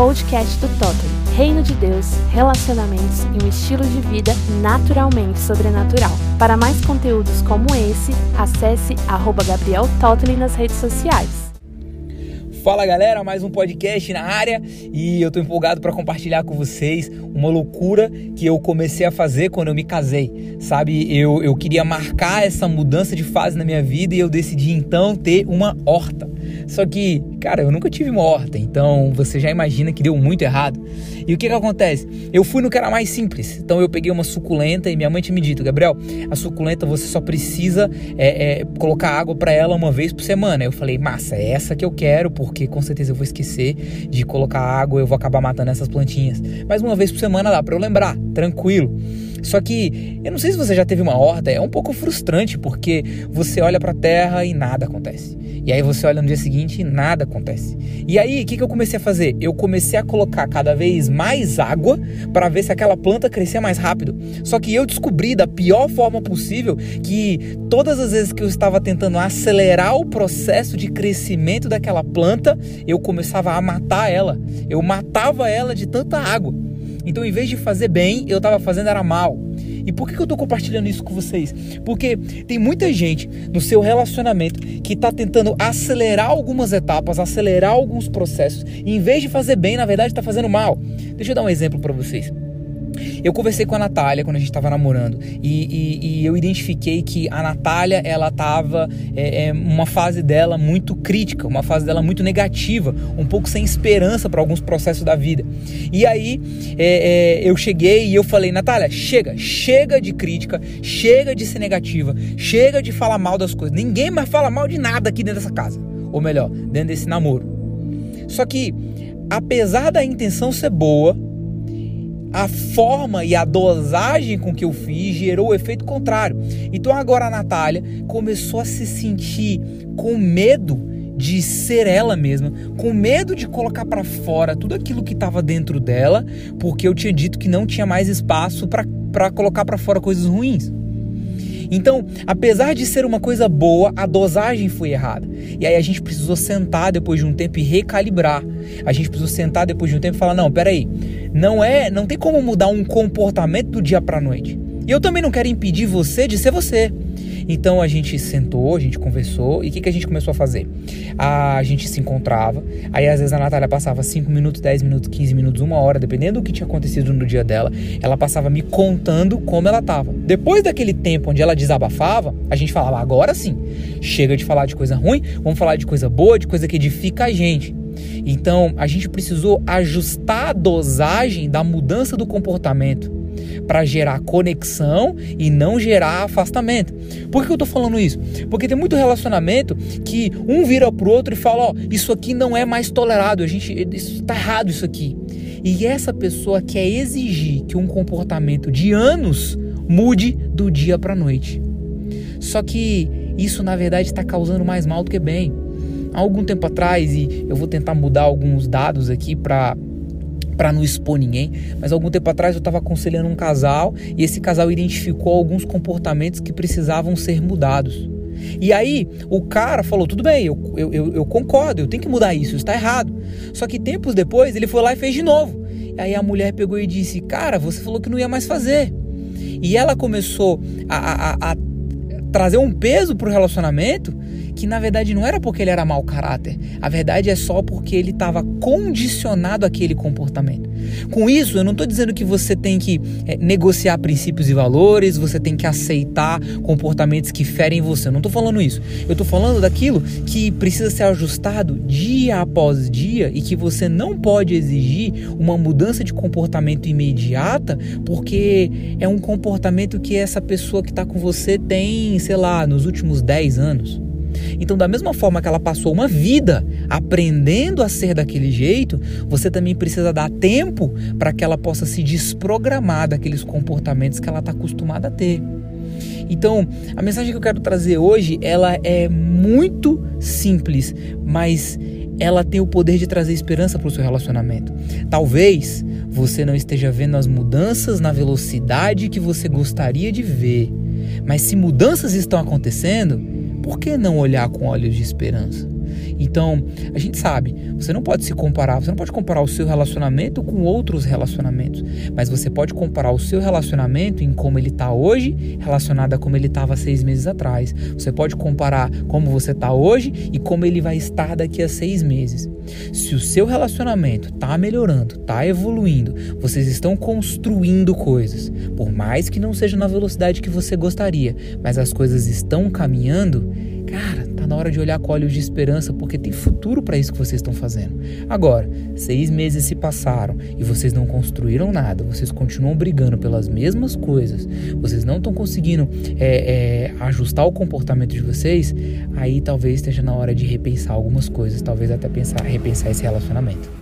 podcast do Totem. Reino de Deus, relacionamentos e um estilo de vida naturalmente sobrenatural. Para mais conteúdos como esse, acesse arroba Gabriel Totley nas redes sociais. Fala galera, mais um podcast na área e eu tô empolgado para compartilhar com vocês uma loucura que eu comecei a fazer quando eu me casei. Sabe, eu, eu queria marcar essa mudança de fase na minha vida e eu decidi então ter uma horta. Só que, cara, eu nunca tive uma horta, então você já imagina que deu muito errado. E o que que acontece? Eu fui no que era mais simples. Então eu peguei uma suculenta e minha mãe tinha me dito, Gabriel, a suculenta você só precisa é, é, colocar água para ela uma vez por semana. Eu falei, massa, é essa que eu quero, porque com certeza eu vou esquecer de colocar água, eu vou acabar matando essas plantinhas. Mas uma vez por semana dá para eu lembrar, tranquilo. Só que eu não sei se você já teve uma horta, é um pouco frustrante porque você olha para a terra e nada acontece. E aí você olha no dia seguinte e nada acontece. E aí, o que, que eu comecei a fazer? Eu comecei a colocar cada vez mais água para ver se aquela planta crescia mais rápido. Só que eu descobri da pior forma possível que todas as vezes que eu estava tentando acelerar o processo de crescimento daquela planta, eu começava a matar ela. Eu matava ela de tanta água. Então, em vez de fazer bem, eu estava fazendo era mal. E por que eu estou compartilhando isso com vocês? Porque tem muita gente no seu relacionamento que está tentando acelerar algumas etapas, acelerar alguns processos, e em vez de fazer bem, na verdade está fazendo mal. Deixa eu dar um exemplo para vocês. Eu conversei com a Natália quando a gente estava namorando e, e, e, eu identifiquei que a Natália ela estava é, é, uma fase dela muito crítica, uma fase dela muito negativa, um pouco sem esperança para alguns processos da vida. E aí é, é, eu cheguei e eu falei, Natália, chega, chega de crítica, chega de ser negativa, chega de falar mal das coisas. Ninguém mais fala mal de nada aqui dentro dessa casa, ou melhor, dentro desse namoro. Só que apesar da intenção ser boa, a forma e a dosagem com que eu fiz gerou o efeito contrário. Então agora a Natália começou a se sentir com medo de ser ela mesma, com medo de colocar para fora tudo aquilo que estava dentro dela, porque eu tinha dito que não tinha mais espaço para colocar para fora coisas ruins. Então, apesar de ser uma coisa boa, a dosagem foi errada. E aí a gente precisou sentar depois de um tempo e recalibrar. A gente precisou sentar depois de um tempo e falar: "Não, peraí. Não é, não tem como mudar um comportamento do dia para noite. E eu também não quero impedir você de ser você. Então a gente sentou, a gente conversou e o que, que a gente começou a fazer? A gente se encontrava, aí às vezes a Natália passava 5 minutos, 10 minutos, 15 minutos, uma hora, dependendo do que tinha acontecido no dia dela, ela passava me contando como ela estava. Depois daquele tempo onde ela desabafava, a gente falava: agora sim, chega de falar de coisa ruim, vamos falar de coisa boa, de coisa que edifica a gente. Então a gente precisou ajustar a dosagem da mudança do comportamento para gerar conexão e não gerar afastamento. Por que eu tô falando isso? Porque tem muito relacionamento que um vira pro outro e fala: Ó, oh, isso aqui não é mais tolerado, a gente, isso tá errado isso aqui. E essa pessoa quer exigir que um comportamento de anos mude do dia para noite. Só que isso na verdade está causando mais mal do que bem. Há algum tempo atrás, e eu vou tentar mudar alguns dados aqui para para não expor ninguém, mas algum tempo atrás eu estava aconselhando um casal e esse casal identificou alguns comportamentos que precisavam ser mudados. E aí o cara falou: tudo bem, eu, eu, eu, concordo, eu tenho que mudar isso, está errado. Só que tempos depois ele foi lá e fez de novo. E aí a mulher pegou e disse: Cara, você falou que não ia mais fazer. E ela começou a, a, a trazer um peso para o relacionamento que na verdade não era porque ele era mau caráter, a verdade é só porque ele estava condicionado àquele comportamento. Com isso, eu não estou dizendo que você tem que é, negociar princípios e valores, você tem que aceitar comportamentos que ferem você. Eu não estou falando isso. Eu estou falando daquilo que precisa ser ajustado dia após dia e que você não pode exigir uma mudança de comportamento imediata porque é um comportamento que essa pessoa que está com você tem, sei lá, nos últimos 10 anos. Então, da mesma forma que ela passou uma vida aprendendo a ser daquele jeito, você também precisa dar tempo para que ela possa se desprogramar daqueles comportamentos que ela está acostumada a ter. Então, a mensagem que eu quero trazer hoje, ela é muito simples, mas ela tem o poder de trazer esperança para o seu relacionamento. Talvez você não esteja vendo as mudanças na velocidade que você gostaria de ver, mas se mudanças estão acontecendo, por que não olhar com olhos de esperança? Então, a gente sabe, você não pode se comparar, você não pode comparar o seu relacionamento com outros relacionamentos, mas você pode comparar o seu relacionamento em como ele está hoje, relacionado a como ele estava seis meses atrás. Você pode comparar como você está hoje e como ele vai estar daqui a seis meses. Se o seu relacionamento está melhorando, está evoluindo, vocês estão construindo coisas, por mais que não seja na velocidade que você gostaria, mas as coisas estão caminhando, cara, na hora de olhar com olhos de esperança, porque tem futuro para isso que vocês estão fazendo. Agora, seis meses se passaram e vocês não construíram nada, vocês continuam brigando pelas mesmas coisas, vocês não estão conseguindo é, é, ajustar o comportamento de vocês, aí talvez esteja na hora de repensar algumas coisas, talvez até pensar, repensar esse relacionamento.